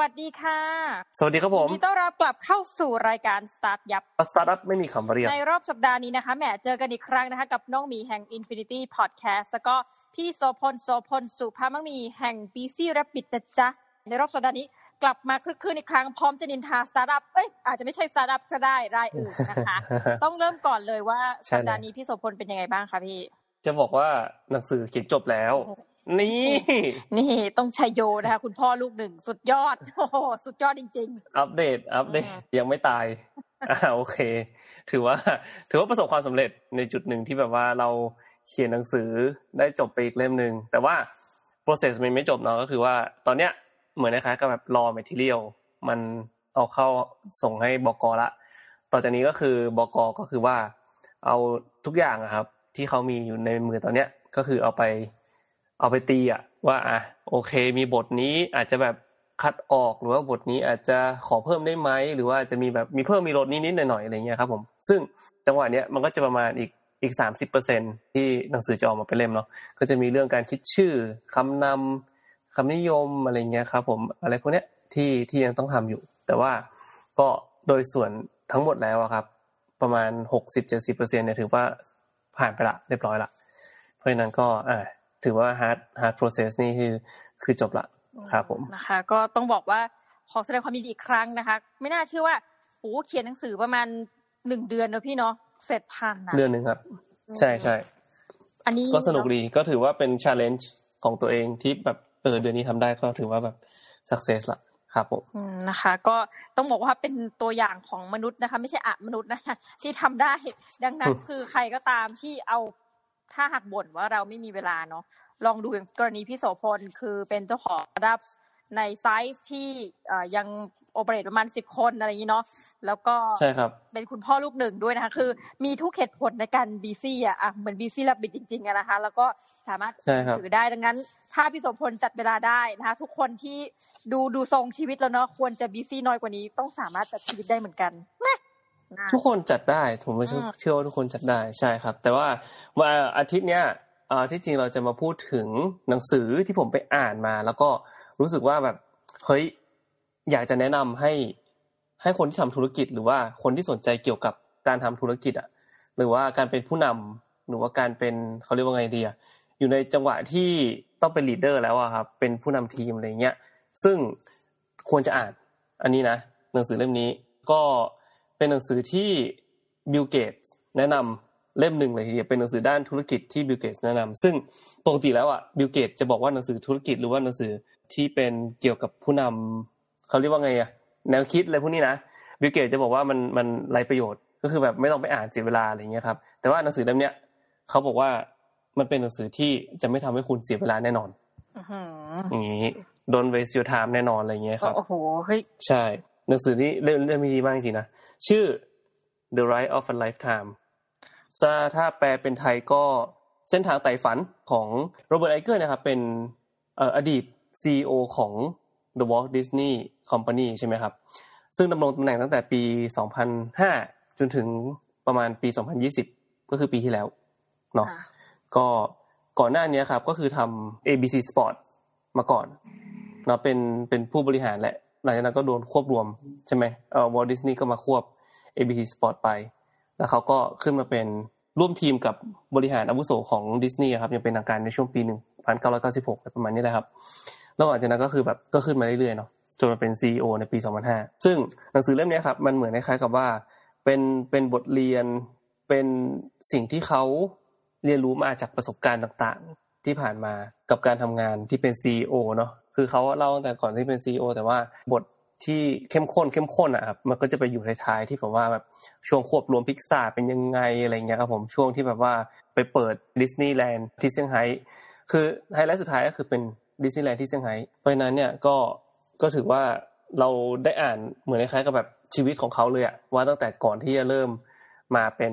วัสดีค่ะ สวัสดีครับผมยินดีต้อนรับกลับเข้าสู่รายการสตาร์ทยับสตาร์ทอัพไม่มีคำเรียก ในรอบสัปดาห์นี้นะคะแหมเจอกันอีกครั้งนะคะ กับน้องมีแห่ง Infinity Podcast แล้วก็พี่โสพลโสพลสุภามังมีแห่ง Busy Rabbit นะจ๊ะ ในรอบสัปดาห์นี้กลับมาครึกครื้นอีกครั้งพร้อมจะนินทาสตาร์ทอัพ เอ้ยอาจจะไม่ใช่สตาร์ทอัพก็ได้รายอื่นนะคะ ต้องเริ่มก่อนเลยว่าสัปดาห์นี้พี่โสพลเป็นยังไงบ้างคะพี่ จะบอกว่าหนังสือเขียนจบแล้ว นี่ นี่ต้องชัยโยนะคะคุณพ่อลูกหนึ่งสุดยอดโอ้โหสุดยอดจริง ๆ อัปเดต อัปเดตยังไม่ตายอ่าโอเค ถือว่า ถือว่าประสบความสำเร็จในจุดหนึ่งที่แบบว่าเราเขียนหนังสือได้จบไปอีกเล่มหนึ่งแต่ว่า process มันไม่จบเนาะก็คือว่า ตอนเนี้ยเหมือนนะคะกับแบบรอ material มันเอาเข้าส่งให้บกละ ต่อจากนี้ก็คือบกก็คือว่า เอาทุกอย่างครับ ที่เขามีอยู่ในมือตอนเนี้ยก็คือเอาไป เอาไปตีอะว่าอะโอเค มีบทนี้อาจจะแบบคัดออกหรือว่าบทนี้อาจจะขอเพิ่มได้ไหมหรือว่าจะมีแบบมีเพิ่มมีลดนิดๆหน่อยๆอะไรเงี้ยครับผมซึ่งจังหวะเนี้ยมันก็จะประมาณอีกอีกสามสิบเปอร์เซ็นที่หนังสือจะออกมาเป็นเล่มเนาะก็จะมีเรื่องการคิดชื่อคำนำคำนิยมอะไรเงี้ยครับผมอะไรพวกเนี้ยที่ที่ยังต้องทำอยู่ แต่ว่าก็โดยส่วนทั้งหมดแล้วครับ ประมาณหกสิบเจ็ดสิบเปอร์เซ็นเนี่ยถือว่าผ่านไปละเรียบร้อยละเพราะฉะนั้นก็อ่า ถือว่า hard hard process นี่คือคือจบละครับผมนะคะ ก็ต้องบอกว่าขอแสดงความยินดีอีกครั้งนะคะ ไม่น่าเชื่อว่าโอ้เขียนหนังสือประมาณหนึ่งเดือนเนอะพี่เนาะเสร็จทันนะเดือนหนึ่งครับ ใช่ใช่อันนี้ก็สนุกดีก็ถือว่าเป็น challenge ของตัวเองที่แบบเออเดือนนี้ทำได้ก็ถือว่าแบบ success ละครับผมนะคะ ก็ต้องบอกว่าเป็นตัวอย่างของมนุษย์นะคะ ไม่ใช่อะมนุษย์นะคะที่ทำได้ ดังนั้นคือใครก็ตามที่เอา ถ้าหากบ่นว่าเราไม่มีเวลาเนาะลองดูอย่างกรณีพี่โสพลคือเป็นเจ้าของระดับในไซส์ที่ยัง operate ประมาณสิบคนอะไรอย่างนี้เนาะแล้วก็ใช่ครับเป็นคุณพ่อลูกหนึ่งด้วยนะคะคือ มีทุกเหตุผลในการ busy อะเหมือน Busy Rabbit จริงๆนะคะ แล้วก็สามารถถือได้ดังนั้น ถ้าพี่โสพลจัดเวลาได้นะคะ ทุกคนที่ดูดูทรงชีวิตแล้วเนาะควรจะบีซี่น้อยกว่านี้ต้องสามารถจัดชีวิตได้เหมือนกัน ทุกคนจัดได้ผมไม่เชื่อว่าทุกคนจัดได้ใช่ครับ แต่ว่าว่าอาทิตย์เนี้ยที่จริงเราจะมาพูดถึงหนังสือที่ผมไปอ่านมา แล้วก็รู้สึกว่าแบบเฮ้ยอยากจะแนะนำให้ให้คนที่ทำธุรกิจ หรือว่าคนที่สนใจเกี่ยวกับการทำธุรกิจอะ หรือว่าการเป็นผู้นำหรือว่าการเป็นเขาเรียกว่าไงดีอะอยู่ในจังหวะที่ต้องเป็น leader แล้วอะครับเป็นผู้นำทีมอะไรเงี้ยซึ่งควรจะอ่านอันนี้นะหนังสือเล่มนี้ก็ เป็นหนังสือที่บิลเกตแนะนำเล่มหนึ่งเลยทีเดียวเป็นหนังสือด้านธุรกิจที่บิลเกตแนะนำซึ่งปกติแล้วอะบิลเกตจะบอกว่าหนังสือธุรกิจหรือว่าหนังสือที่เป็นเกี่ยวกับผู้นำเขาเรียกว่าไงอะแนวคิดอะไรพวกนี้นะบิลเกตจะบอกว่ามันมันไร้ประโยชน์ ก็คือแบบไม่ต้องไปอ่านเสียเวลาอะไรเงี้ยครับแต่ว่าหนังสือเล่มเนี้ยเขาบอกว่ามันเป็นหนังสือที่จะไม่ทำให้คุณเสียเวลาแน่นอนอย่างนี้โดนเวส e ย u ไทม์แน่นอนอะไรเงี้ยครับโอ้โหเฮ้ยใช่ หนังสือนี้เล่มเล่มนี้ดีมากจริงๆนะ ชื่อ The Ride of a Lifetime ถ้าแปลเป็นไทยก็เส้นทางไต่ฝันของโรเบิร์ตไอเกอร์นะครับ เป็นอดีต CEO ของ The Walt Disney Company ใช่ไหมครับ ซึ่งดำรงตำแหน่งตั้งแต่ปี 2005 จนถึงประมาณปี 2020 ก็คือปีที่แล้วเนาะก็ก่อนหน้านี้ครับ ก็คือทำ ABC Sport มาก่อนเนาะเป็นเป็นผู้บริหารแหละ หลังจากนั้นก็โดนควบรวมใช่ไหมเอ่อวอลดิสนีย์ก็มาควบ ABC Sport ไป แล้วเขาก็ขึ้นมาเป็นร่วมทีมกับบริหารอาวุโสของดิสนีย์ครับยังเป็นทางการในช่วงปีหนึ่งพันเก้าร้อยเก้าสิบหกประมาณนี้แหละครับแล้วหลังจากนั้นก็คือแบบก็ขึ้นมาเรื่อยๆเนาะจนมาเป็นซีอในปีสองพันห้าซึ่งหนังสือเล่มนี้ครับมันเหมือนคล้ายๆกับว่า เป็นเป็นบทเรียนเป็นสิ่งที่เขาเรียนรู้มาจากประสบการณ์ต่างๆ ที่ผ่านมากับการทำงานที่เป็นซีอเนาะ คือเขาเล่าตั้งแต่ก่อนที่เป็นซีอแต่ว่าบทที่เข้มข้นเข้มข้นอะครับมันก็จะไปอยู่ท้ายๆที่ผมว่าแบบช่วงควบรวมพิกซาเป็นยังไงอะไรเงี้ยครับผมช่วงที่แบบว่าไปเปิดดิสนีย์แลนด์ที่เซี่ยงไฮ้คือไฮไลท์สุดท้ายก็คือเป็นดิสนีย์แลนด์ที่เซี่ยงไฮ้เพราะนั้นเนี่ยก็ก็ถือว่าเราได้อ่านเหมือนคล้ายๆกับแบบชีวิตของเขาเลยอะว่าตั้งแต่ก่อนที่จะเริ่มมาเป็น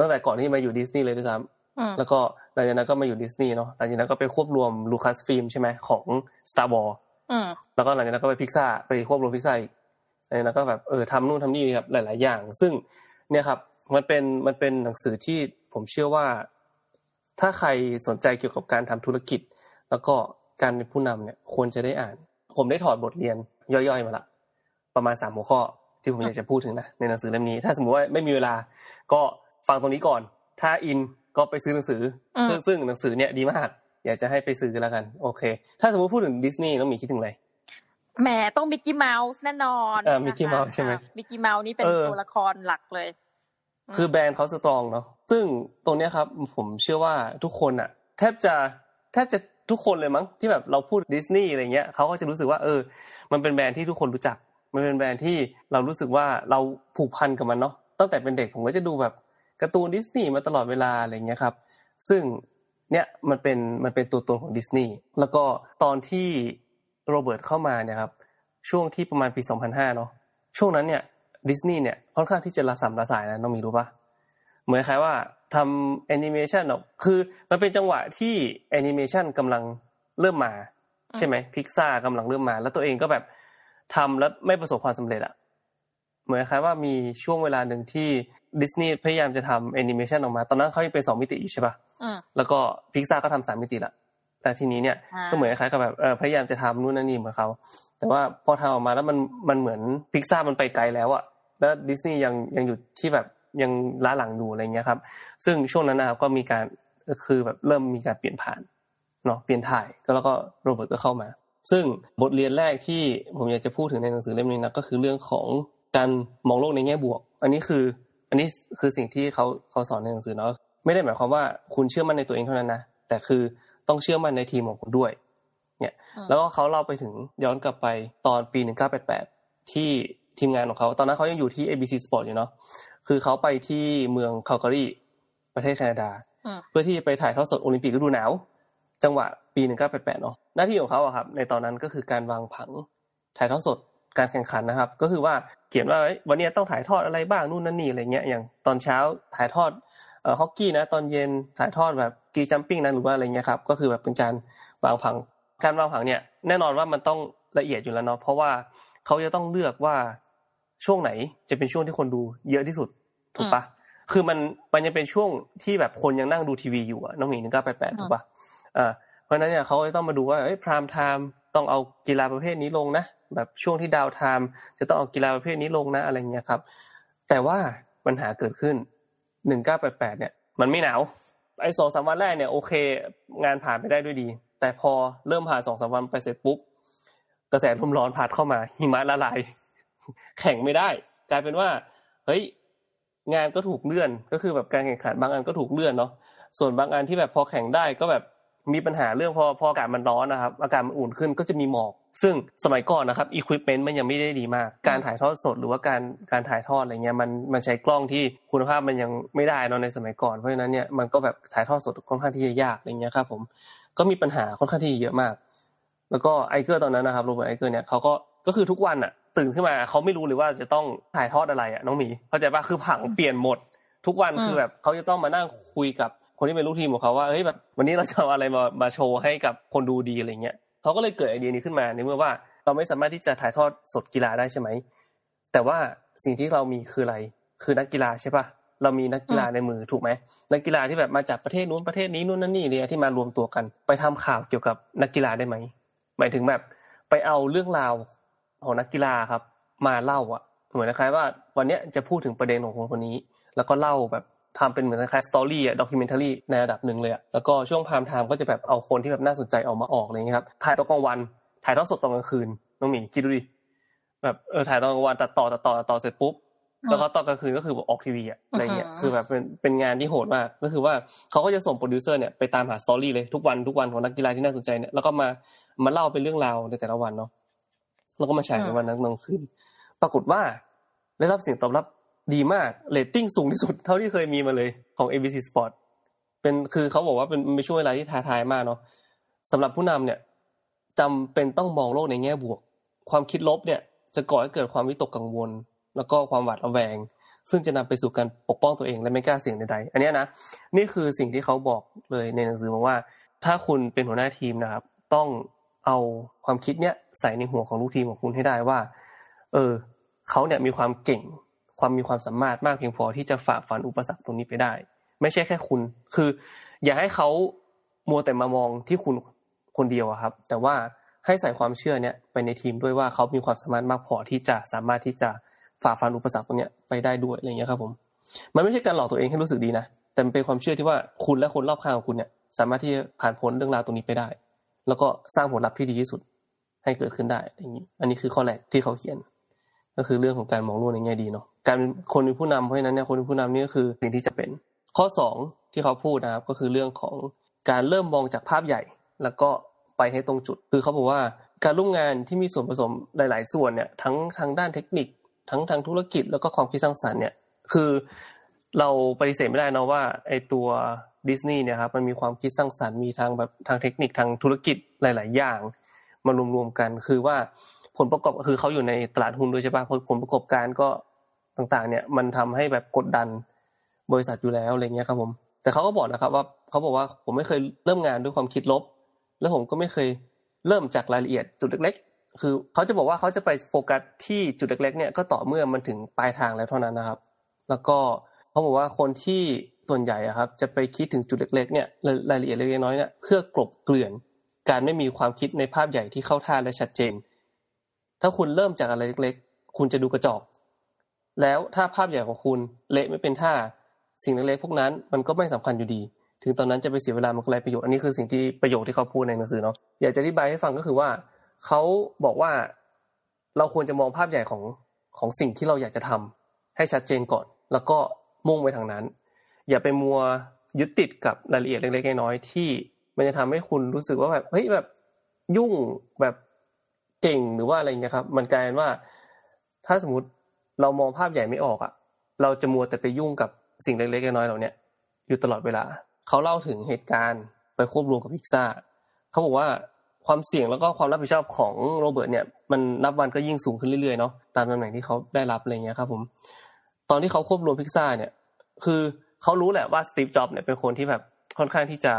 ตั้งแต่ก่อนที่มาอยู่ดิสนีย์เลยด้วยซ้ำ แล้วก็หลังจากนั้นก็มาอยู่ดิสนีย์เนาะหลังจากนั้นก็ไปควบรวม Lucasfilm ใช่ไหมของ Star Wars แล้วก็หลังจากนั้นก็ไปพิกซ่าไปควบรวมพิกซ่าอีกแล้วก็แบบเออทำนู่นทำนี่ครับหลาย ๆ อย่าง ซึ่งเนี่ยครับมันเป็นมันเป็นหนังสือที่ผมเชื่อว่า ถ้าใครสนใจเกี่ยวกับการทำธุรกิจ แล้วก็การเป็นผู้นำเนี่ยควรจะได้อ่าน ผมได้ถอดบทเรียนย่อยๆมาละประมาณสามหัวข้อที่ผมอยากจะพูดถึงนะในหนังสือเล่มนี้ ถ้าสมมติว่าไม่มีเวลาก็ฟังตรงนี้ก่อน ถ้าอิน ก็ไปซื้อหนังสือ ซึ่งซึ่งหนังสือเนี่ยดีมาก อยากจะให้ไปซื้อแล้วกัน โอเค ถ้าสมมติพูดถึงดิสนีย์ต้องมีคิดถึงอะไรแหมต้องมิกกี้เมาส์แน่นอนอ่ามิกกี้เมาส์ใช่ไหมมิกกี้เมาส์นี่เป็นตัวละครหลักเลย คือแบรนด์เขา strong เนาะซึ่งตรงเนี้ยครับ ผมเชื่อว่าทุกคนอะ แทบจะแทบจะทุกคนเลยมั้งที่แบบเราพูดดิสนีย์อะไรเงี้ยเขาก็จะรู้สึกว่า เออ มันเป็นแบรนด์ที่ทุกคนรู้จัก มันเป็นแบรนด์ที่เรารู้สึกว่าเราผูกพันกับมันเนาะตั้งแต่เป็นเด็กผมก็จะดูแบบ การ์ตูนดิสนีย์มาตลอดเวลาอะไรเงี้ยครับ ซึ่งเนี่ยมันเป็นมันเป็นตัวตนของดิสนีย์แล้วก็ตอนที่โรเบิร์ตเข้ามาเนี่ยครับช่วงที่ประมาณปี 2005 เนาะช่วงนั้นเนี่ยดิสนีย์เนี่ยค่อนข้างที่จะระส่ำระสายนะน้องหมีรู้ปะเหมือนคล้ายว่าทำแอนิเมชันออกคือมันเป็นจังหวะที่แอนิเมชันกำลังเริ่มมา ใช่ไหมพิกซ่ากำลังเริ่มมา แล้วตัวเองก็แบบทำแล้วไม่ประสบความสำเร็จอะ เหมือนคล้ายว่ามีช่วงเวลาหนึ่งที่ดิสนีย์พยายามจะทำแอนิเมชันออกมา ตอนนั้นเขายังเป็นสองมิติอยู่ใช่ปะแล้วก็พิกซ่าก็ทำสามมิติละแต่ทีนี้เนี่ยก็เหมือนคล้ายกับแบบพยายามจะทำนู่นนั่นนี่เหมือนเขาแต่ว่าพอทำออกมาแล้วมันมันเหมือนพิกซ่ามันไปไกลแล้วอะแล้วดิสนีย์ยังยังอยู่ที่แบบยังล้าหลังอยู่อะไรเงี้ยครับ ซึ่งช่วงนั้นนะครับก็มีการคือแบบเริ่มมีการเปลี่ยนผ่านเนาะเปลี่ยนถ่ายก็แล้วก็โรเบิร์ตก็เข้ามา ซึ่งบทเรียนแรกที่ผมอยากจะพูดถึงในหนังสือเล่มนี้นะก็คือเรื่องของ การมองโลกในแง่บวก อันนี้คือ อันนี้คือสิ่งที่เขาเขาสอนในหนังสือเนาะไม่ได้หมายความว่าคุณเชื่อมั่นในตัวเองเท่านั้นนะแต่คือต้องเชื่อมั่นในทีมของคุณด้วย เนี่ยแล้วก็เขาเล่าไปถึงย้อนกลับไปตอนปี 1988 ที่ทีมงานของเขา ตอนนั้นเขายังอยู่ที่ ABC Sport อยู่เนาะคือเขาไปที่เมืองคาลการีประเทศแคนาดา เพื่อที่ไปถ่ายทอดสดโอลิมปิกฤดูหนาว จังหวะปี 1988 เนาะหน้าที่ของเขาอะครับ ในตอนนั้นก็คือการวางผังถ่ายทอดสด การแข่งขันนะครับ ก็คือว่าเขียนว่าวันนี้ต้องถ่ายทอดอะไรบ้างนู่นนั่นนี่อะไรเงี้ยอย่างตอนเช้าถ่ายทอดเอ่อฮอกกี้นะตอนเย็นถ่ายทอดแบบกีจัมปิ้งนะหรือว่าอะไรเงี้ยครับก็คือแบบเป็นการวางผังการวางผังเนี่ยแน่นอนว่ามันต้องละเอียดอยู่แล้วเนาะเพราะว่าเขาจะต้องเลือกว่าช่วงไหนจะเป็นช่วงที่คนดูเยอะที่สุดถูกปะคือมันมันยังเป็นช่วงที่แบบคนยังนั่งดูทีวีอยู่อะน้องหมีหนึ่งเก้าแปดแปดถูกปะอ่าเพราะนั้นเนี่ยเขาต้องมาดูว่าเอ้ยพรามไทม์ ต้องเอากีฬาประเภทนี้ลงนะ แบบช่วงที่ดาวไทม์จะต้องเอากีฬาประเภทนี้ลงนะอะไรเงี้ยครับ แต่ว่าปัญหาเกิดขึ้นหนึ่งเก้าแปดแปดเนี่ย มันไม่หนาวไอ้สองสามวันแรกเนี่ยโอเค งานผ่านไปได้ด้วยดี แต่พอเริ่มผ่านสองสามวันไปเสร็จปุ๊บกระแสลมร้อนพัดเข้ามา หิมะละลายแข่งไม่ได้ กลายเป็นว่า เฮ้ย งานก็ถูกเลื่อนก็คือแบบการแข่งขันบางอันก็ถูกเลื่อนเนาะส่วนบางอันที่แบบพอแข่งได้ก็แบบ มีปัญหาเรื่องพอพออากาศมันร้อนนะครับ อากาศมันอุ่นขึ้นก็จะมีหมอก ซึ่งสมัยก่อนนะครับอุปกรณ์มันยังไม่ได้ดีมาก การถ่ายทอดสดหรือว่าการการถ่ายทอดอะไรเงี้ยมันมันใช้กล้องที่คุณภาพมันยังไม่ได้เนาะในสมัยก่อนเพราะฉะนั้นเนี่ยมันก็แบบถ่ายทอดสดค่อนข้างที่จะยากอะไรเงี้ยครับผมก็มีปัญหาค่อนข้างที่เยอะมาก แล้วก็ไอเกอร์ตอนนั้นนะครับโรเบิร์ตไอเกอร์เนี่ยเขาก็ก็คือทุกวันอะตื่นขึ้นมาเขาไม่รู้เลยว่าจะต้องถ่ายทอดอะไรอะน้องหมีเข้าใจป่ะคือผังเปลี่ยนหมดทุกวันคือแบบเขาจะต้องมานั่งคุยกับ คนที่เป็นลูกทีมของเขาว่าเฮ้ยแบบวันนี้เราจะเอาอะไรมามาโชว์ให้กับคนดูดีอะไรเงี้ยเขาก็เลยเกิดไอเดียนี้ขึ้นมาในเมื่อว่าเราไม่สามารถที่จะถ่ายทอดสดกีฬาได้ใช่ไหมแต่ว่าสิ่งที่เรามีคืออะไร คือนักกีฬาใช่ป่ะเรามีนักกีฬาในมือถูกไหมนักกีฬาที่แบบมาจากประเทศนู้นประเทศนี้นู้นนั่นนี่เนี่ยที่มารวมตัวกัน ไปทำข่าวเกี่ยวกับนักกีฬาได้ไหมหมายถึงแบบไปเอาเรื่องราวของนักกีฬาครับ มาเล่าอะเหมือนคล้ายว่า วันนี้จะพูดถึงประเด็นของคนคนนี้ แล้วก็เล่าแบบ ทำเป็นเหมือนคล้าย story อะ documentary ในระดับหนึ่งเลยอะแล้วก็ช่วง prime time ก็จะแบบเอาคนที่แบบน่าสนใจออกมาออกอะไรเงี้ยครับถ่ายตอนกลางวัน ถ่ายทอดสดตอนกลางคืนน้องหมีคิดดูดิแบบเออถ่ายตอนกลางวันตัดต่อตัดต่อตัดต่อเสร็จปุ๊บแล้วก็ตอนกลางคืนก็คือออกทีวีอะอะไรเงี้ยคือแบบเป็นเป็นงานที่โหดมากก็คือว่าเขาก็จะส่งโปรดิวเซอร์เนี่ยไปตามหา story เลยทุกวันทุกวันของนักกีฬาที่น่าสนใจเนี่ยแล้วก็มามาเล่าเป็นเรื่องราวในแต่ละวันเนาะแล้วก็มาฉายในวันนั้นกลางคืนปรากฏว่าได้รับเสียงตอบรับ ดีมากเรตติ้งสูงที่สุดเท่าที่เคยมีมาเลยของ ABC Sport เป็นคือเขาบอกว่าเป็นเป็นช่วงเวลาที่ท้าทายมากเนาะสำหรับผู้นำเนี่ยจำเป็นต้องมองโลกในแง่บวก ความคิดลบเนี่ย จะก่อให้เกิดความวิตกกังวล แล้วก็ความหวาดระแวง ซึ่งจะนำไปสู่การปกป้องตัวเองและไม่กล้าเสี่ยงใดๆอันนี้นะนี่คือสิ่งที่เขาบอกเลยในหนังสือบอกว่า ถ้าคุณเป็นหัวหน้าทีมนะครับ ต้องเอาความคิดเนี้ยใส่ในหัวของลูกทีมของคุณให้ได้ว่า เออเขาเนี่ยมีความเก่ง ความมีความสามารถมากเพียงพอที่จะฝ่าฟันอุปสรรคตรงนี้ไปได้ ไม่ใช่แค่คุณ คือ อย่าให้เขามัวแต่มามองที่คุณคนเดียวครับ แต่ว่าให้ใส่ความเชื่อเนี่ยไปในทีมด้วยว่าเขามีความสามารถมากพอที่จะสามารถที่จะฝ่าฟันอุปสรรคตรงเนี้ยไปได้ด้วยอะไรเงี้ยครับผม มันไม่ใช่การหลอกตัวเองให้รู้สึกดีนะแต่มันเป็นความเชื่อที่ว่าคุณและคนรอบข้างของคุณเนี่ย สามารถที่จะผ่านพ้นเรื่องราวตรงนี้ไปได้ แล้วก็สร้างผลลัพธ์ที่ดีที่สุดให้เกิดขึ้นได้อย่างนี้ อันนี้คือข้อแรกที่เขาเขียน ก็คือเรื่องของการมองโลกในแง่ดีเนาะ การคนเป็นผู้นำเพราะฉะนั้นเนี่ยคนเป็นผู้นำนี่ก็คือสิ่งที่จะเป็น ข้อสองที่เขาพูดนะครับก็คือเรื่องของการเริ่มมองจากภาพใหญ่ แล้วก็ไปให้ตรงจุด คือเขาบอกว่าการร่วมงานที่มีส่วนผสมหลาย ๆ ส่วนเนี่ยทั้งทางด้านเทคนิค ทั้งทางธุรกิจแล้วก็ความคิดสร้างสรรค์เนี่ยคือเราปฏิเสธไม่ได้นะว่าไอตัวดิสนีย์เนี่ยครับมันมีความคิดสร้างสรรค์มีทางแบบทางเทคนิคทางธุรกิจหลาย ๆ อย่างมารวมๆกัน คือว่าผลประกอบคือเขาอยู่ในตลาดหุ้นด้วยใช่ปะผลประกอบการก็ ต่างๆ เนี่ย มันทำให้แบบกดดันบริษัทอยู่แล้วอะไรเงี้ยครับผม แต่เขาก็บอกนะครับ ว่าเขาบอกว่าผมไม่เคยเริ่มงานด้วยความคิดลบ แล้วผมก็ไม่เคยเริ่มจากรายละเอียดจุดเล็ก ๆ คือเขาจะบอกว่าเขาจะไปโฟกัสที่จุดเล็ก ๆ เนี่ยก็ต่อเมื่อมันถึงปลายทางแล้วเท่านั้นนะครับ แล้วก็เขาบอกว่าคนที่ส่วนใหญ่อะครับ จะไปคิดถึงจุดเล็ก ๆ เนี่ยรายละเอียดเล็กน้อยเนี่ยเพื่อกลบเกลื่อนการไม่มีความคิดในภาพใหญ่ที่เข้าท่าและชัดเจน ถ้าคุณเริ่มจากอะไรเล็ก ๆ คุณจะดูกระจอก แล้วถ้าภาพใหญ่ของคุณเละไม่เป็นท่า สิ่งเล็กๆพวกนั้นมันก็ไม่สำคัญอยู่ดี ถึงตอนนั้นจะไปเสียเวลามันก็ไรประโยชน์อันนี้คือสิ่งที่ประโยคที่เขาพูดในหนังสือเนาะอยากจะอธิบายให้ฟังก็คือว่าเขาบอกว่าเราควรจะมองภาพใหญ่ของของสิ่งที่เราอยากจะทำให้ชัดเจนก่อน แล้วก็มุ่งไปทางนั้น อย่าไปมัวยึดติดกับรายละเอียดเล็กๆน้อยๆที่มันจะทำให้คุณรู้สึกว่าแบบเฮ้ยแบบยุ่งแบบเก่งหรือว่าอะไรเงี้ยครับ มันกลายเป็นว่า ถ้าสมมติ เรามองภาพใหญ่ไม่ออกอะ เราจะมัวแต่ไปยุ่งกับสิ่งเล็กๆน้อยๆเหล่านี้อยู่ตลอดเวลา เขาเล่าถึงเหตุการณ์ไปควบรวมกับพิกซ่าเขาบอกว่าความเสี่ยงแล้วก็ความรับผิดชอบของโรเบิร์ตเนี่ยมันนับวันก็ยิ่งสูงขึ้นเรื่อยๆเนาะตามตำแหน่งที่เขาได้รับอะไรเงี้ยครับผม ตอนที่เขาควบรวมพิกซ่าเนี่ย คือเขารู้แหละว่าสตีฟจ็อบเนี่ยเป็นคนที่แบบค่อนข้างที่จะ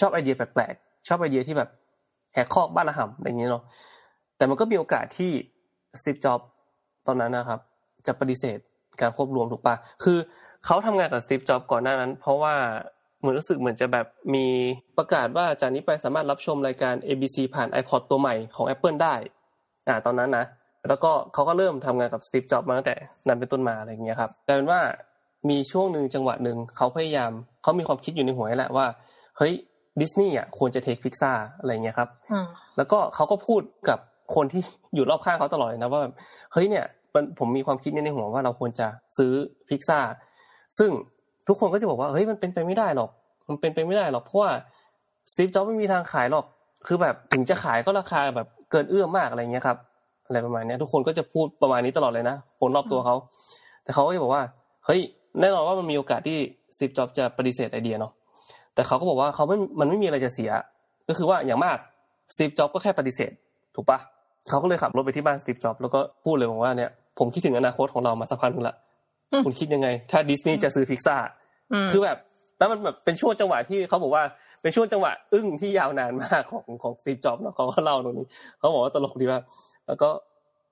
ชอบไอเดียแปลกๆชอบไอเดียที่แบบแหกคอกบ้านละห่ำอะไรเงี้ยเนาะแต่มันก็มีโอกาสที่สตีฟจ็อบตอนนั้นนะครับ จะปฏิเสธการควบรวมถูกปะคือเขาทำงานกับสตีฟจ็อบก่อนหน้านั้น เพราะว่าเหมือนรู้สึกเหมือนจะแบบมีประกาศว่าจากนี้ไปสามารถรับชมรายการ ABC ผ่าน iPod ตัวใหม่ของ Apple ได้ อ่าตอนนั้นนะแล้วก็เขาก็เริ่มทำงานกับสตีฟจ็อบมาตั้งแต่นั้นเป็นต้นมาอะไรอย่างเงี้ยครับกลายเป็นว่ามีช่วงหนึ่งจังหวะหนึ่งเขาพยายามเขามีความคิดอยู่ในหัวแหละว่าเฮ้ยดิสนีย์อะควรจะ take Pixar อะไรเงี้ยครับแล้วก็เขาก็พูดกับคนที่อยู่รอบข้างเขาตลอดนะว่าแบบเฮ้ยเนี่ย ผมมีความคิดในหัวว่าเราควรจะซื้อพิกซ่าซึ่งทุกคนก็จะบอกว่าเฮ้ยมันเป็นไปไม่ได้หรอก มันเป็นไปไม่ได้หรอกเพราะว่าสตีฟจ็อบไม่มีทางขายหรอกคือแบบถึงจะขายก็ราคาแบบเกินเอื้อมมากอะไรเงี้ยครับอะไรประมาณนี้ทุกคนก็จะพูดประมาณนี้ตลอดเลยนะคนรอบตัวเขาแต่เขาก็จะบอกว่าเฮ้ยแน่นอนว่ามันมีโอกาสที่สตีฟจ็อบจะปฏิเสธไอเดียเนาะแต่เขาก็บอกว่าเขาไม่มันไม่มีอะไรจะเสีย ก็คือว่าอย่างมากสตีฟจ็อบก็แค่ปฏิเสธ ถูกปะเขาก็เลยขับรถไปที่บ้านสตีฟจ็อบแล้วก็พูดเลยบอกว่าเนี่ย ผมคิดถึงอนาคตของเรามาสักพักนึงละคุณคิดยังไง ถ้าดิสนีย์จะซื้อพิกซ่าคือแบบแล้วมันแบบเป็นช่วงจังหวะที่เขาบอกว่าเป็นช่วงจังหวะอึ้งที่ยาวนานมากของของสตีฟจ็อบเนาะเขาก็เล่าตรงนี้เขาบอกว่าตลกดีว่าแล้วก็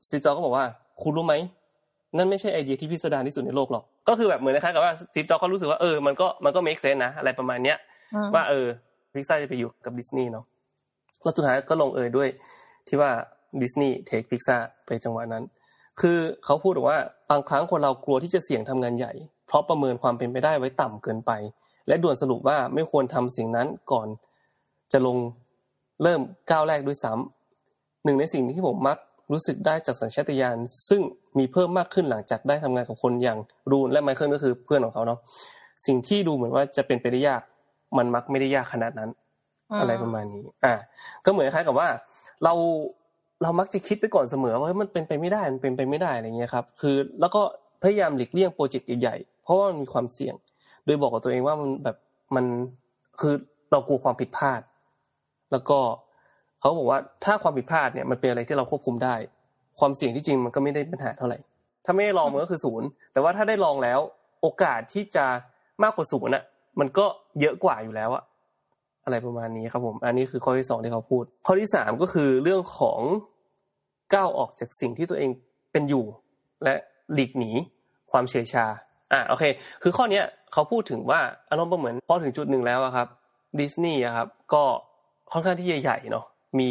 สตีฟจ็อบก็บอกว่า คุณรู้ไหมนั่นไม่ใช่ไอเดียที่พิสดารที่สุดในโลกหรอก ก็คือแบบเหมือนคล้ายกับว่าสตีฟจ็อบเขารู้สึกว่าเออมันก็มันก็ make sense นะอะไรประมาณเนี้ยว่าเออพิกซ่าจะไปอยู่กับดิสนีย์เนาะแล้วสุดท้ายก็ลงเอยด้วยที่ว่าดิสนีย์ take Pixar ไปจังหวะนั้น คือเขาพูดว่าบางครั้งคนเรากลัวที่จะเสี่ยงทำงานใหญ่ เพราะประเมินความเป็นไปได้ไว้ต่ำเกินไป และด่วนสรุปว่าไม่ควรทำสิ่งนั้นก่อน จะลงเริ่มก้าวแรกด้วยซ้ำหนึ่งในสิ่งที่ผมมักรู้สึกได้จากสัญชาตญาณซึ่งมีเพิ่มมากขึ้นหลังจากได้ทำงานกับคนอย่างรูนและไมเคิลก็คือเพื่อนของเขาเนาะสิ่งที่ดูเหมือนว่าจะเป็นไปได้ยาก มันมักไม่ได้ยากขนาดนั้น อะไรประมาณนี้ อ่า ก็เหมือนคล้ายกับว่า เรา เรามักจะคิดไปก่อนเสมอว่ามันเป็นไปไม่ได้มันเป็นไปไม่ได้อะไรเงี้ยครับ คือแล้วก็พยายามหลีกเลี่ยงโปรเจกต์ใหญ่ๆเพราะว่ามันมีความเสี่ยง โดยบอกกับตัวเองว่ามันแบบมันคือเรากลัวความผิดพลาด แล้วก็เขาบอกว่าถ้าความผิดพลาดเนี่ยมันเป็นอะไรที่เราควบคุมได้ ความเสี่ยงที่จริงมันก็ไม่ได้ปัญหาเท่าไหร่ถ้าไม่ได้ลองมันก็คือศูนย์แต่ว่าถ้าได้ลองแล้ว โอกาสที่จะมากกว่าศูนย์อะ มันก็เยอะกว่าอยู่แล้วอะ อะไรประมาณนี้ครับผม อันนี้คือข้อที่สองที่เขาพูด ข้อที่สามก็คือเรื่องของก้าวออกจากสิ่งที่ตัวเองเป็นอยู่ และหลีกหนีความเฉยชา อ่าโอเค คือข้อเนี้ยเขาพูดถึงว่าอารมณ์เหมือนพอถึงจุดหนึ่งแล้วครับดิสนีย์ครับก็ค่อนข้างที่ใหญ่ๆเนาะมี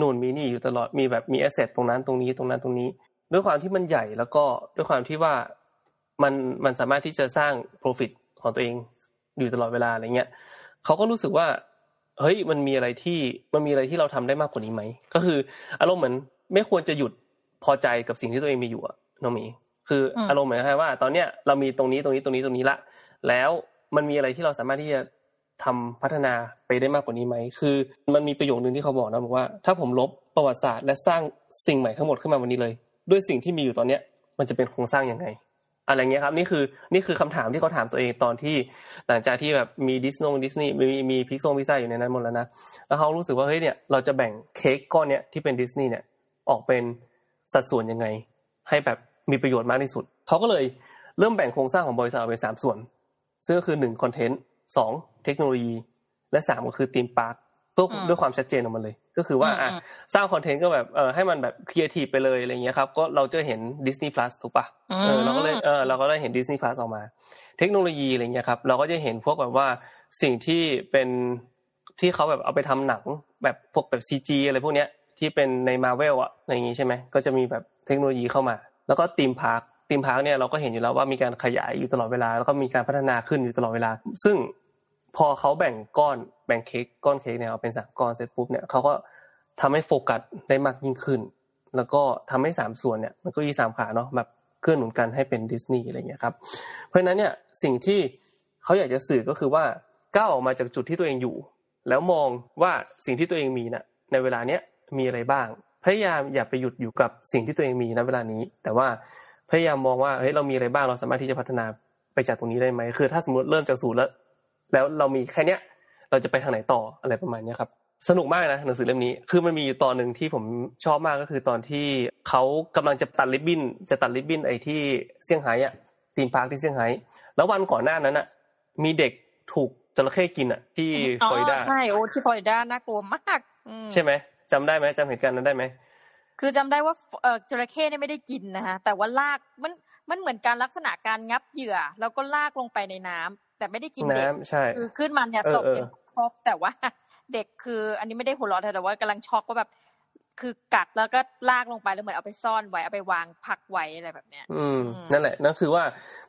นู่นมีนี่อยู่ตลอดมีแบบมีแอสเซทตรงนั้นตรงนี้ตรงนั้นตรงนี้ ด้วยความที่มันใหญ่แล้วก็ด้วยความที่ว่ามันมันสามารถที่จะสร้าง profit ของตัวเองอยู่ตลอดเวลาอะไรเงี้ยเขาก็รู้สึกว่า เฮ้ยมันมีอะไรที่มันมีอะไรที่เราทำได้มากกว่านี้ไหมก็คือ อารมณ์เหมือนไม่ควรจะหยุดพอใจกับสิ่งที่ตัวเองมีอยู่อะน้องมี คืออารมณ์เหมือนกับว่า ตอนเนี้ยเรามีตรงนี้ตรงนี้ตรงนี้ตรงนี้ละ แล้วมันมีอะไรที่เราสามารถที่จะทำพัฒนาไปได้มากกว่านี้ไหม คือมันมีประโยคนึงที่เขาบอกนะบอกว่า ถ้าผมลบประวัติศาสตร์และสร้างสิ่งใหม่ทั้งหมดขึ้นมาวันนี้เลย ด้วยสิ่งที่มีอยู่ตอนเนี้ยมันจะเป็นโครงสร้างยังไง อะไรเงี้ยครับนี่คือนี่คือคำถามที่เขาถามตัวเองตอนที่หลังจากที่แบบมีดิสนงดิสนีย์มีมีพิกซงพิซซ่าอยู่ในนั้นหมดแล้วนะแล้วเขารู้สึกว่าเฮ้ยเนี่ยเราจะแบ่งเค้กก้อนเนี้ยที่เป็นดิสนีย์เนี่ยออกเป็นสัดส่วนยังไง ให้แบบมีประโยชน์มากที่สุดเขาก็เลยเริ่มแบ่งโครงสร้างของบริษัทออกเป็นสามส่วน ซึ่งก็คือหนึ่งคอนเทนต์สองเทคโนโลยี และสามก็คือ theme park เพื่อด้วยความชัดเจนออกมาเลย ก็คือว่าอะสร้างคอนเทนต์ก็แบบเออให้มันแบบครีเอทีฟไปเลยอะไรเงี้ยครับก็เราจะเห็น Disney Plus ถูกปะเออเราก็เลยเออเราก็ได้เห็น Disney Plus ออกมา เทคโนโลยีอะไรเงี้ยครับเราก็จะเห็นพวกแบบว่าสิ่งที่เป็นที่เขาแบบเอาไปทำหนังแบบพวกแบบ CG อะไรพวกเนี้ยที่เป็นในมาเวลอะอะไรอย่างงี้ใช่ไหมก็จะมีแบบเทคโนโลยีเข้ามา แล้วก็ theme park theme park เนี่ยเราก็เห็นอยู่แล้วว่ามีการขยายอยู่ตลอดเวลา แล้วก็มีการพัฒนาขึ้นอยู่ตลอดเวลา ซึ่ง พอเขาแบ่งก้อนแบ่งเค้กก้อนเค้กเนี่ยเอาเป็นสามก้อนเสร็จปุ๊บเนี่ยเขาก็ทำให้โฟกัสได้มากยิ่งขึ้น แล้วก็ทำให้สามส่วนเนี่ยมันเก้าอี้สามขาเนาะแบบเคลื่อนหนุนกันให้เป็นดิสนีย์อะไรเงี้ยครับเพราะฉะนั้นเนี่ยสิ่งที่เขาอยากจะสื่อก็คือว่าก้าวออกมาจากจุดที่ตัวเองอยู่ แล้วมองว่าสิ่งที่ตัวเองมีน่ะในเวลาเนี้ยมีอะไรบ้าง พยายามอย่าไปหยุดอยู่กับสิ่งที่ตัวเองมีณเวลานี้ แต่ว่าพยายามมองว่าเฮ้ยเรามีอะไรบ้างเราสามารถที่จะพัฒนาไปจากตรงนี้ได้ไหมคือ ถ้าสมมติเริ่มจากศูนย์แล้ว แล้วเรามีแค่เนี้ยเราจะไปทางไหนต่ออะไรประมาณนี้ครับ สนุกมากนะหนังสือเล่มนี้ คือมันมีอยู่ตอนหนึ่งที่ผมชอบมากก็คือตอนที่เขากำลังจะตัดริบบิ้น จะตัดริบบิ้นไอ้ที่เซี่ยงไฮ้อะ theme park ที่เซี่ยงไฮ้แล้ววันก่อนหน้านั้นอะมีเด็กถูกจระเข้กินอะที่ฟลอริดาใช่โอ้ที่ฟลอริดาน่ากลัวมากใช่ไหมจำได้ไหมจำเหตุการณ์นั้นได้ไหมคือจำได้ว่าเออจระเข้เนี่ยไม่ได้กินนะคะแต่ว่าลากมันมันเหมือนการลักษณะการงับเหยื่อ แล้วก็ลากลงไปในน้ำ แต่ไม่ได้กินเด็กคือขึ้นมาเนี่ยศพยังครบแต่ว่าเด็กคือ อันนี้ไม่ได้หัวเราะแต่ว่ากำลังช็อกว่าแบบ คือกัดแล้วก็ลากลงไปแล้วเหมือนเอาไปซ่อนไว้เอาไปวางพักไว้อะไรแบบเนี้ย อืมนั่นแหละนั่นคือว่า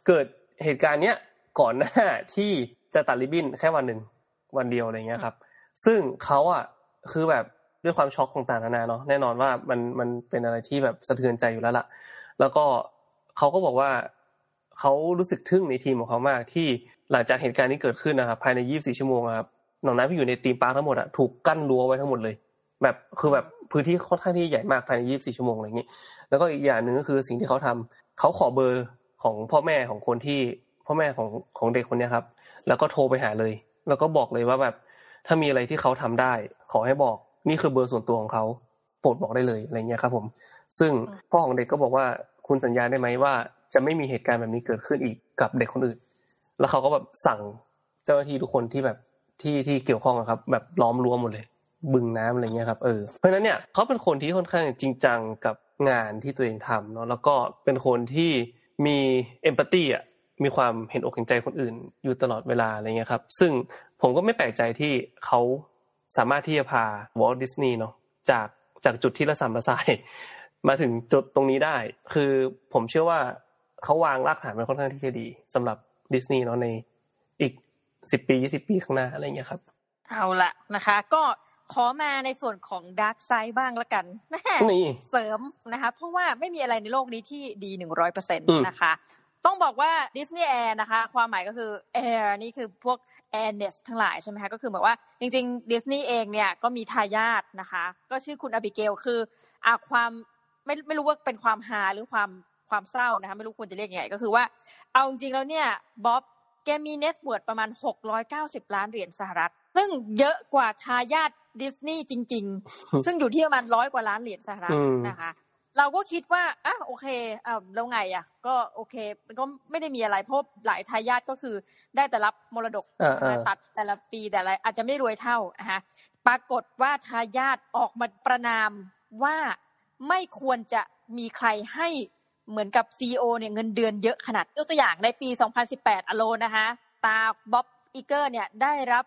เกิดเหตุการณ์เนี้ยก่อนหน้าที่จะตัดริบบิ้นแค่วันหนึ่งวันเดียวอะไรเงี้ยครับ ซึ่งเขาอะคือแบบด้วยความช็อกของต่างนานาเนาะแน่นอนว่ามันมันเป็นอะไรที่แบบสะเทือนใจอยู่แล้วล่ะ แล้วก็เขาก็บอกว่าเขารู้สึกทึ่งในทีมของเขามากที่ หลังจากเหตุการณ์นี้เกิดขึ้นนะครับภายใน 24 ชั่วโมงครับหนองน้ำที่อยู่ในตีมปาร์คทั้งหมดอะถูกกั้นรั้วไว้ทั้งหมดเลย แบบคือแบบพื้นที่ค่อนข้างที่ใหญ่มากภายใน 24 ชั่วโมงอะไรอย่างนี้ แล้วก็อีกอย่างหนึ่งก็คือสิ่งที่เขาทำเขาขอเบอร์ของพ่อแม่ของคนที่พ่อแม่ของของเด็กคนนี้ครับ แล้วก็โทรไปหาเลย แล้วก็บอกเลยว่าแบบถ้ามีอะไรที่เขาทำได้ ขอให้บอกนี่คือเบอร์ส่วนตัวของเขาโปรดบอกได้เลยอะไรเงี้ยครับ ผม ซึ่งพ่อของเด็กก็บอกว่าคุณสัญญาได้ไหมว่า จะไม่มีเหตุการณ์แบบนี้เกิดขึ้นอีกกับเด็กคนอื่น แล้วเขาก็แบบสั่งเจ้าหน้าที่ทุกคนที่แบบที่ที่เกี่ยวข้องครับ แบบล้อมรั้วหมดเลย บึงน้ำอะไรเงี้ยครับเออเพราะฉะนั้นเนี่ยเขาเป็นคนที่ค่อนข้างจริงจังกับงานที่ตัวเองทำเนาะแล้วก็เป็นคนที่มีเอมพัตตีอะมีความเห็นอกเห็นใจคนอื่นอยู่ตลอดเวลาอะไรเงี้ยครับ ซึ่งผมก็ไม่แปลกใจที่เขาสามารถที่จะพาวอลดิสนีย์เนาะจากจากจุดที่ระส่ำระสายมาถึงจุดตรงนี้ได้ คือผมเชื่อว่าเขาวางรากฐานไว้ค่อนข้างที่จะดีสำหรับ ดิสนีย์เนาะในอีกสิบปียี่สิบปีข้างหน้าอะไรเงี้ยครับ เอาละนะคะ ก็ขอมาในส่วนของ dark side บ้างละกันนี่เสริมนะคะ เพราะว่าไม่มีอะไรในโลกนี้ที่ดีหนึ่งร้อยเปอร์เซ็นต์นะคะ ต้องบอกว่าดิสนีย์ heir นะคะ ความหมายก็คือ heir นี่คือพวกheiress ทั้งหลายใช่ไหมคะ ก็คือแบบว่าจริงๆดิสนีย์เองเนี่ยก็มีทายาทนะคะ ก็ชื่อคุณอบิเกลคืออ่าความไม่ไม่รู้ว่าเป็นความฮาหรือความ ความเศร้านะคะไม่รู้ควรจะเรียกยังไงก็คือว่า เอาจริงๆแล้วเนี่ยบ๊อบแกมี net worth ประมาณ 690 ล้านเหรียญสหรัฐ ซึ่งเยอะกว่าทายาทดิสนีย์จริง ๆ ซึ่งอยู่ที่ประมาณร้อยกว่าล้านเหรียญสหรัฐนะคะเราก็คิดว่าอะโอเคอ่าแล้วไงอะ ก็โอเคก็ไม่ได้มีอะไรเพราะหลายทายาทก็คือได้แต่รับมรดกตัดแต่ละปีแต่ละอาจจะไม่รวยเท่านะคะปรากฏว่าทายาทออกมาประนามว่าไม่ควรจะมีใครให้ เหมือนกับซีอเนี่ยเงินเดือนเยอะขนาดยกตัวอย่างในปี 2018 อโลนะคะตาบ๊อบอีเกอร์เนี่ยได้รับ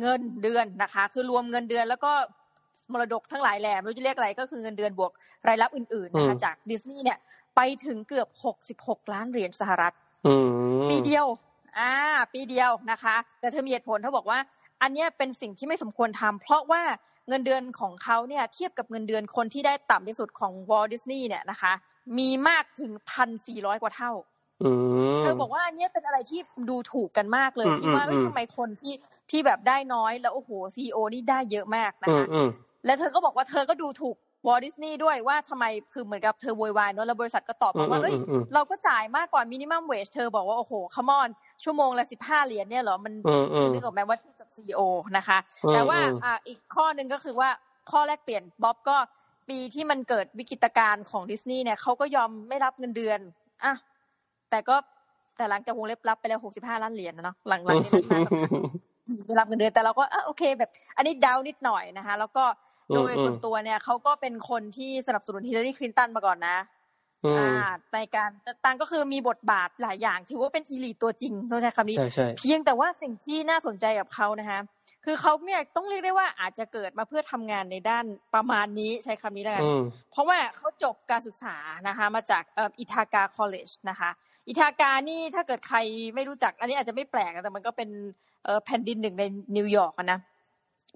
เงินเดือนนะคะ คือรวมเงินเดือนแล้วก็มรดกทั้งหลายแหล่ไม่รู้จะเรียกอะไรก็คือเงินเดือนบวกรายรับอื่นๆนะคะจากดิสนีย์เนี่ยไปถึงเกือบ 66 ล้านเหรียญสหรัฐอืมปีเดียว อ่า ปีเดียวนะคะ แต่เธอมีเหตุผลเธอบอกว่า อันเนี้ยเป็นสิ่งที่ไม่สมควรทำเพราะว่า เงินเดือนของเขาเนี่ยเทียบกับเงินเดือนคนที่ได้ต่ำที่สุดของวอลดิสนีย์เนี่ยนะคะ มีมากถึงพันสี่ร้อยกว่าเท่าอืมเธอบอกว่าอันเนี้ยเป็นอะไรที่ดูถูกกันมากเลยอืมที่ว่าอืมเอ้ยอืมทำไมคนที่ที่แบบได้น้อยแล้วโอ้โหซีโอนี่ได้เยอะมากนะอืมคะอืมและเธอก็บอกว่าเธอก็ดูถูกวอลดิสนีย์ด้วยว่าทำไมคือเหมือนกับเธอโวยวายเนอะแล้วบริษัทก็ตอบมาว่าเอ้ยอืมอืมเราก็จ่ายมากกว่ามินิมัมเวจเธอบอกว่า โอ้โหคัมอน ชั่วโมงละสิบห้าเหรียญเนี่ยเหรอ มันอืมอืมนึกออกไหมว่าที่ กับซีอนะคะอืมแต่ว่าอืมอ่าอีกข้อหนึ่งก็คือว่าข้อแรกเปลี่ยนบ๊อบก็ปีที่มันเกิดวิกฤตการณ์ของดิสนีย์เนี่ยเขาก็ยอมไม่รับเงินเดือนอะแต่ก็แต่หลังจากวงเล็บรับไปแล้วหกสิบห้าล้านเหรียญนะเนาะหลังๆนี้น่าจะไม่รับเงินเดือนแต่เราก็เออโอเคแบบ อันนี้ดาวนิดหน่อยนะคะ แล้วก็โดยอืมส่วนตัวเนี่ยเขาก็เป็นคนที่สนับสนุนฮิลลารีคลินตันมาก่อนนะ อืมอ่าในการเลือกตั้งก็คือมีบทบาทหลายอย่าง ถือว่าเป็นอีลีตตัวจริงต้องใช้คำนี้ใช่ใช่เพียงแต่ว่าสิ่งที่น่าสนใจกับเขานะคะคือเขาเนี่ยต้องเรียกได้ว่าอาจจะเกิดมาเพื่อทำงานในด้านประมาณนี้ใช้คำนี้แล้วกันอืมเพราะว่าเขาจบการศึกษานะคะมาจากเอ่ออิทากาคอลเลจนะคะอิทากานี่ถ้าเกิดใครไม่รู้จัก อันนี้อาจจะไม่แปลกนะแต่มันก็เป็นเอ่อแผ่นดินหนึ่งในนิวยอร์กอะนะ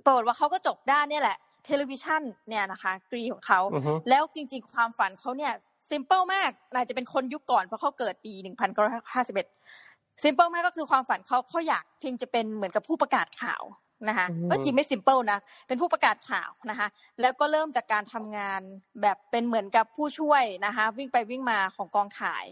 ปรากฏว่าเขาก็จบด้านเนี่ยแหละ television เนี่ยนะคะดีกรีของเขาอือฮึแล้วจริงๆ ความฝันเขาเนี่ย simple มากอาจจะเป็นคนยุคก่อนเพราะเขาเกิดปี 1951 simple มากก็คือความฝันเขาเขาอยากเพียงจะเป็นเหมือนกับผู้ประกาศข่าวนะคะอืมก็จริงไม่ simple นะเป็นผู้ประกาศข่าวนะคะแล้วก็เริ่มจากการทำงานแบบเป็นเหมือนกับผู้ช่วยนะคะวิ่งไปวิ่งมาของกองถ่าย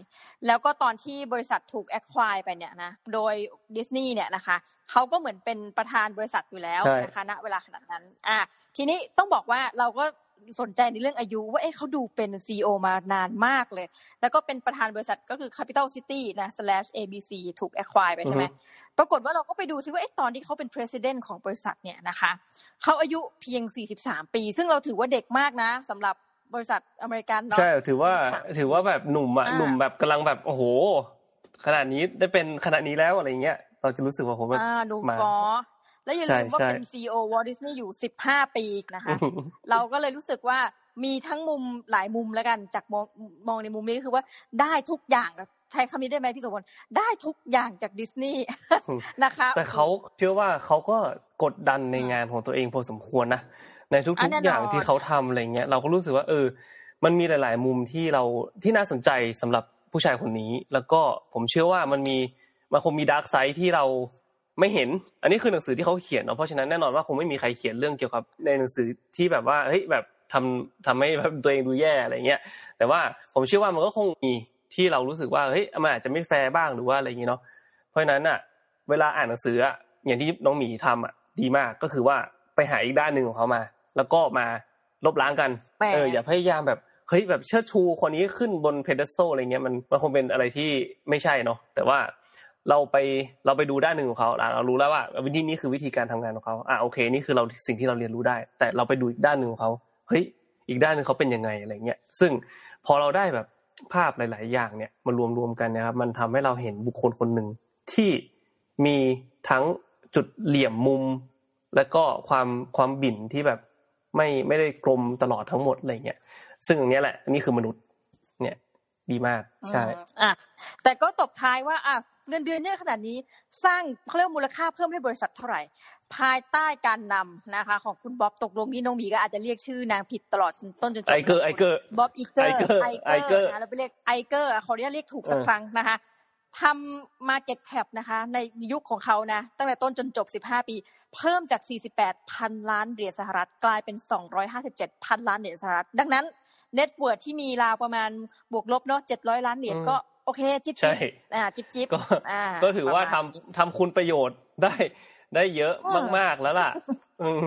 แล้วก็ตอนที่บริษัทถูกแอคควายไปเนี่ยนะโดยดิสนีย์เนี่ยนะคะเขาก็เหมือนเป็นประธานบริษัทอยู่แล้วใช่นะคะณเวลาขนาดนั้นอะทีนี้ต้องบอกว่าเราก็ สนใจในเรื่องอายุ ว่าเอ๊ะเขาดูเป็นซีอมานานมากเลย แล้วก็เป็นประธานบริษัทก็คือ Capital City นะ slash ABC ถูก acquire ไปใช่ไหมปรากฏว่าเราก็ไปดูซิว่าเอ๊ะตอนที่เขาเป็น president ของบริษัทเนี่ยนะคะเขาอายุเพียง 43 ปี ซึ่งเราถือว่าเด็กมากนะสำหรับบริษัทอเมริกันเนาะใช่ถือว่าค่ะถือว่าแบบหนุ่มอะอ่าหนุ่มแบบกำลังแบบโอ้โหขนาดนี้ได้เป็นขนาดนี้แล้วอะไรเงี้ย เราจะรู้สึกว่าผมแบบอ่าดูมาฟอ แล้วอย่าใช่ลืมว่าใช่เป็น CEO Walt Disney อยู่15ปีนะคะ เราก็เลยรู้สึกว่ามีทั้งมุมหลายมุมแล้วกันจากมองมองในมุมนี้ก็คือว่าได้ทุกอย่างใช้คำนี้ได้ไหมพี่โสมพลได้ทุกอย่างจากดิสนีย์นะคะ แต่เขาเชื่อว่าเขาก็กดดันในงานของตัวเองพอสมควรนะในทุอะกแน่ๆนอนอย่างที่เขาทำอะไรเงี้ยเราก็รู้สึกว่าเออ มันมีหลาย ๆ มุมที่เราที่น่าสนใจสำหรับผู้ชายคนนี้ แล้วก็ผมเชื่อว่ามันมีมันคงมีดาร์กไซด์ที่เรา ไม่เห็น อันนี้คือหนังสือที่เขาเขียนเนาะเพราะฉะนั้นแน่นอนว่าคงไม่มีใครเขียนเรื่องเกี่ยวกับในหนังสือที่แบบว่าเฮ้ยแบบทำทำให้แบบตัวเองดูแย่อะไรเงี้ย แต่ว่าผมเชื่อว่ามันก็คงมีที่เรารู้สึกว่าเฮ้ยมันอาจจะไม่แฟร์บ้างหรือว่าอะไรอย่างงี้เนาะเพราะฉะนั้นอะ เวลาอ่านหนังสืออะอย่างที่น้องหมีทำอะดีมากก็คือว่าไปหาอีกด้านหนึ่งของเขามา แล้วก็มาลบล้างกันแหมเอออย่าพยายามแบบเฮ้ยแบบเชิดชูคนนี้ขึ้นบนเพดสโตอะไรเงี้ยมันมันคงเป็นอะไรที่ไม่ใช่เนาะแต่ว่า เราไปเราไปดูด้านหนึ่งของเขาเรารู้แล้วว่าวิธีนี้คือวิธีการทำงานของเขาอะโอเค นี่คือเราสิ่งที่เราเรียนรู้ได้ แต่เราไปดูอีกด้านหนึ่งของเขาเฮ้ยอีกด้านหนึ่งเขาเป็นยังไงอะไรเงี้ยซึ่งพอเราได้แบบภาพหลาย ๆ อย่างเนี่ยมารวมรวมๆกันนะครับ มันทำให้เราเห็นบุคคลคนหนึ่งที่มีทั้งจุดเหลี่ยมมุม แล้วก็ความความบิ่นที่แบบไม่ไม่ได้กลมตลอดทั้งหมดอะไรเงี้ยซึ่งอย่างเนี้ยแหละนี่คือมนุษย์เนี่ย ดีมาก ใช่อืมอะแต่ก็ตบท้ายว่าอะเงินเดือนเนี่ยขนาดนี้สร้างเขาเรียกว่ามูลค่าเพิ่มให้บริษัทเท่าไหร่ ภายใต้การนำนะคะ ของคุณบ๊อบตกลงนี่น้องหมีก็อาจจะเรียกชื่อนางผิดตลอดจนต้นจนจบไอเกอร์ไอเกอร์บ๊อบอีเกอร์ Iger ไอ Iger เกอร์นะเราไปเรียกไอเกอร์ขออนุญาตเรียกถูกสักเออครั้งนะคะทำ market cap นะคะ ในยุคของเขานะ ตั้งแต่ต้นจนจบ 15 ปี เพิ่มจาก 48 พันล้านเหรียญสหรัฐ กลายเป็น 257 พันล้านเหรียญสหรัฐ ดังนั้น net worth ที่มีราวประมาณบวกลบเนาะ700ล้านเหรียญอืมก็โอเค จิ๊บใช่จิ๊บอ่าจิ๊บจิ๊บก็อ่าก็ถือว่าประทำมาณนี้ทำคุณประโยชน์ได้ได้เยอะเออมาก ๆ แล้วล่ะ อืม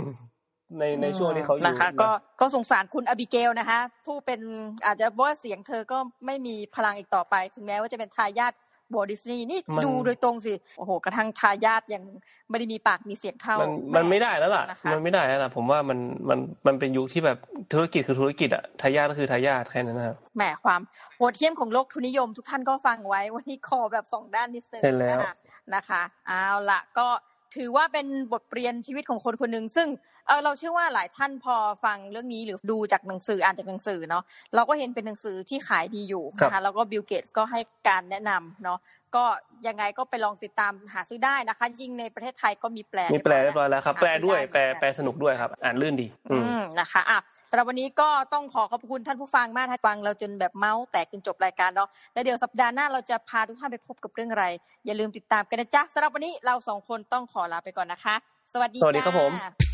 ในในช่วงที่เขาอยู่นะคะนะก็ก็สงสารคุณอบิเกลนะคะ ผู้เป็นอาจจะว่าเสียงเธอก็ไม่มีพลังอีกต่อไป ถึงแม้ว่าจะเป็นทายาท บอดิสนีย์นี่มันดูโดยตรงสิ โอ้โห กระทั่งทายาทยังไม่ได้มีปากมีเสียงเท่า มันแมันไม่ได้แล้วล่ะนะคะมันไม่ได้แล้วล่ะ ผมว่ามันมันมันเป็นยุคที่แบบธุรกิจคือธุรกิจอะทายาทก็คือทายาทแค่นั้นนะครับแหมความโหดเหี้ยมของโลกทุนนิยมทุกท่านก็ฟังไว้ วันนี้คอแบบสองด้านนิดนึงใช่แล้วนะคะนะคะ เอาละก็ถือว่าเป็นบทเรียนชีวิตของคนคนหนึ่งซึ่ง เออเราเชื่อว่าหลายท่านพอฟังเรื่องนี้หรือดูจากหนังสืออ่านจากหนังสือเนาะเราก็เห็นเป็นหนังสือที่ขายดีอยู่นะคะแล้วก็บิลเกตส์ก็ให้การแนะนำเนาะก็ยังไงก็ไปลองติดตามหาซื้อได้นะคะจริงในประเทศไทยก็มีแปลมีแปลเรียบร้อยแล้วครับ แปลด้วยแปลแปลสนุกด้วยครับ อ่านลื่นดี อือืมมนะคะอะสำหรับวันนี้ก็ต้องขอขอบคุณท่านผู้ฟังมากที่ฟังเราจนแบบเมาส์แตกจนจบรายการเนาะแล้วเดี๋ยวสัปดาห์หน้าเราจะพาทุกท่านไปพบกับเรื่องอะไร อย่าลืมติดตามกันนะจ๊ะสำหรับวันนี้เราสองคนต้องขอลาไปก่อนนะคะ สวัสดีสวัสดีครับผมจ้า